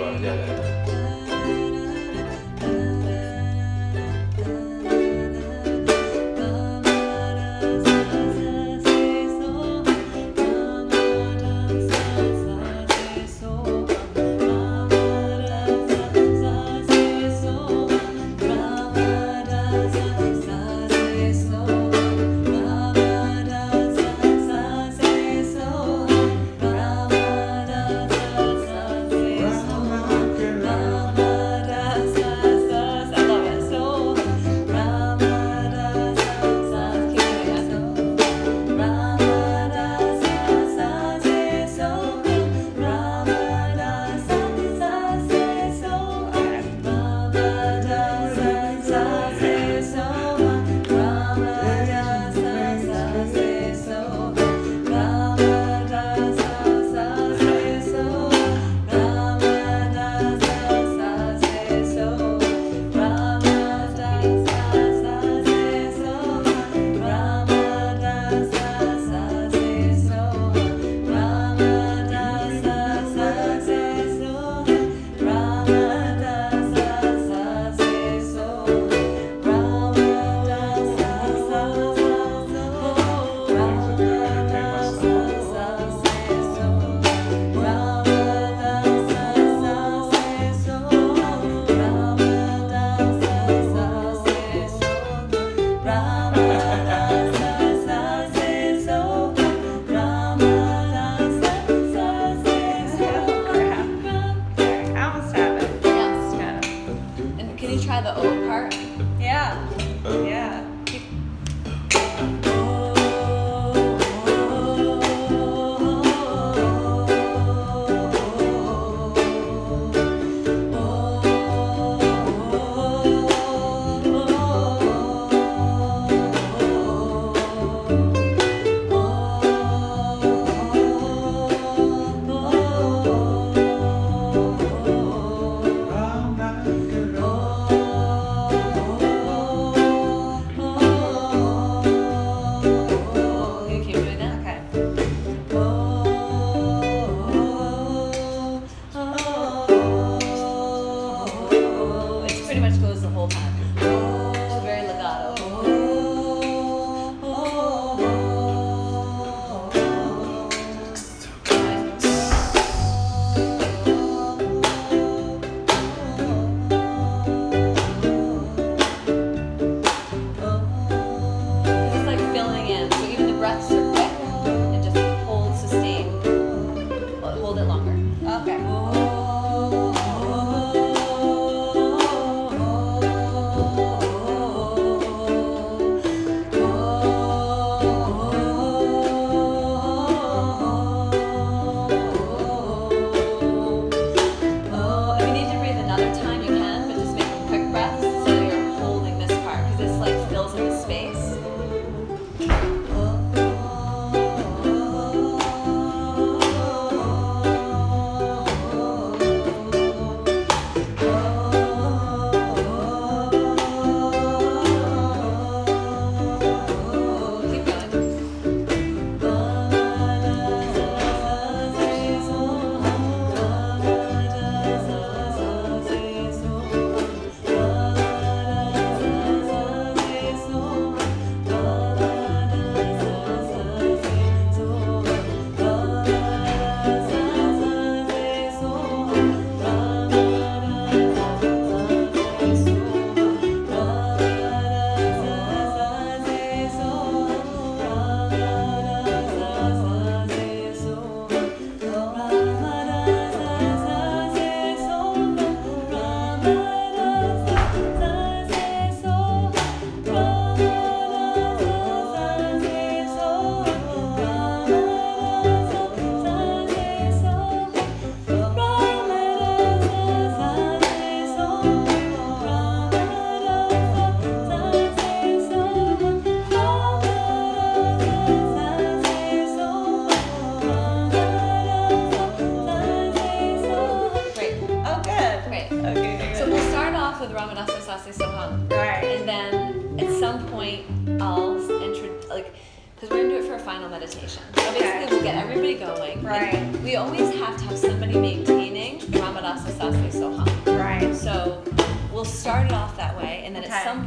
uh, yeah, yeah. Pretty much goes the whole time. With Sase Soham. Alright. And then at some point, I'll intro like, because we're gonna do it for a final meditation. So Okay. basically, we'll get everybody going. Right. We always have to have somebody maintaining Ramanasa Swadasa Sase Soham. Right. So we'll start it off that way, and then Okay. at some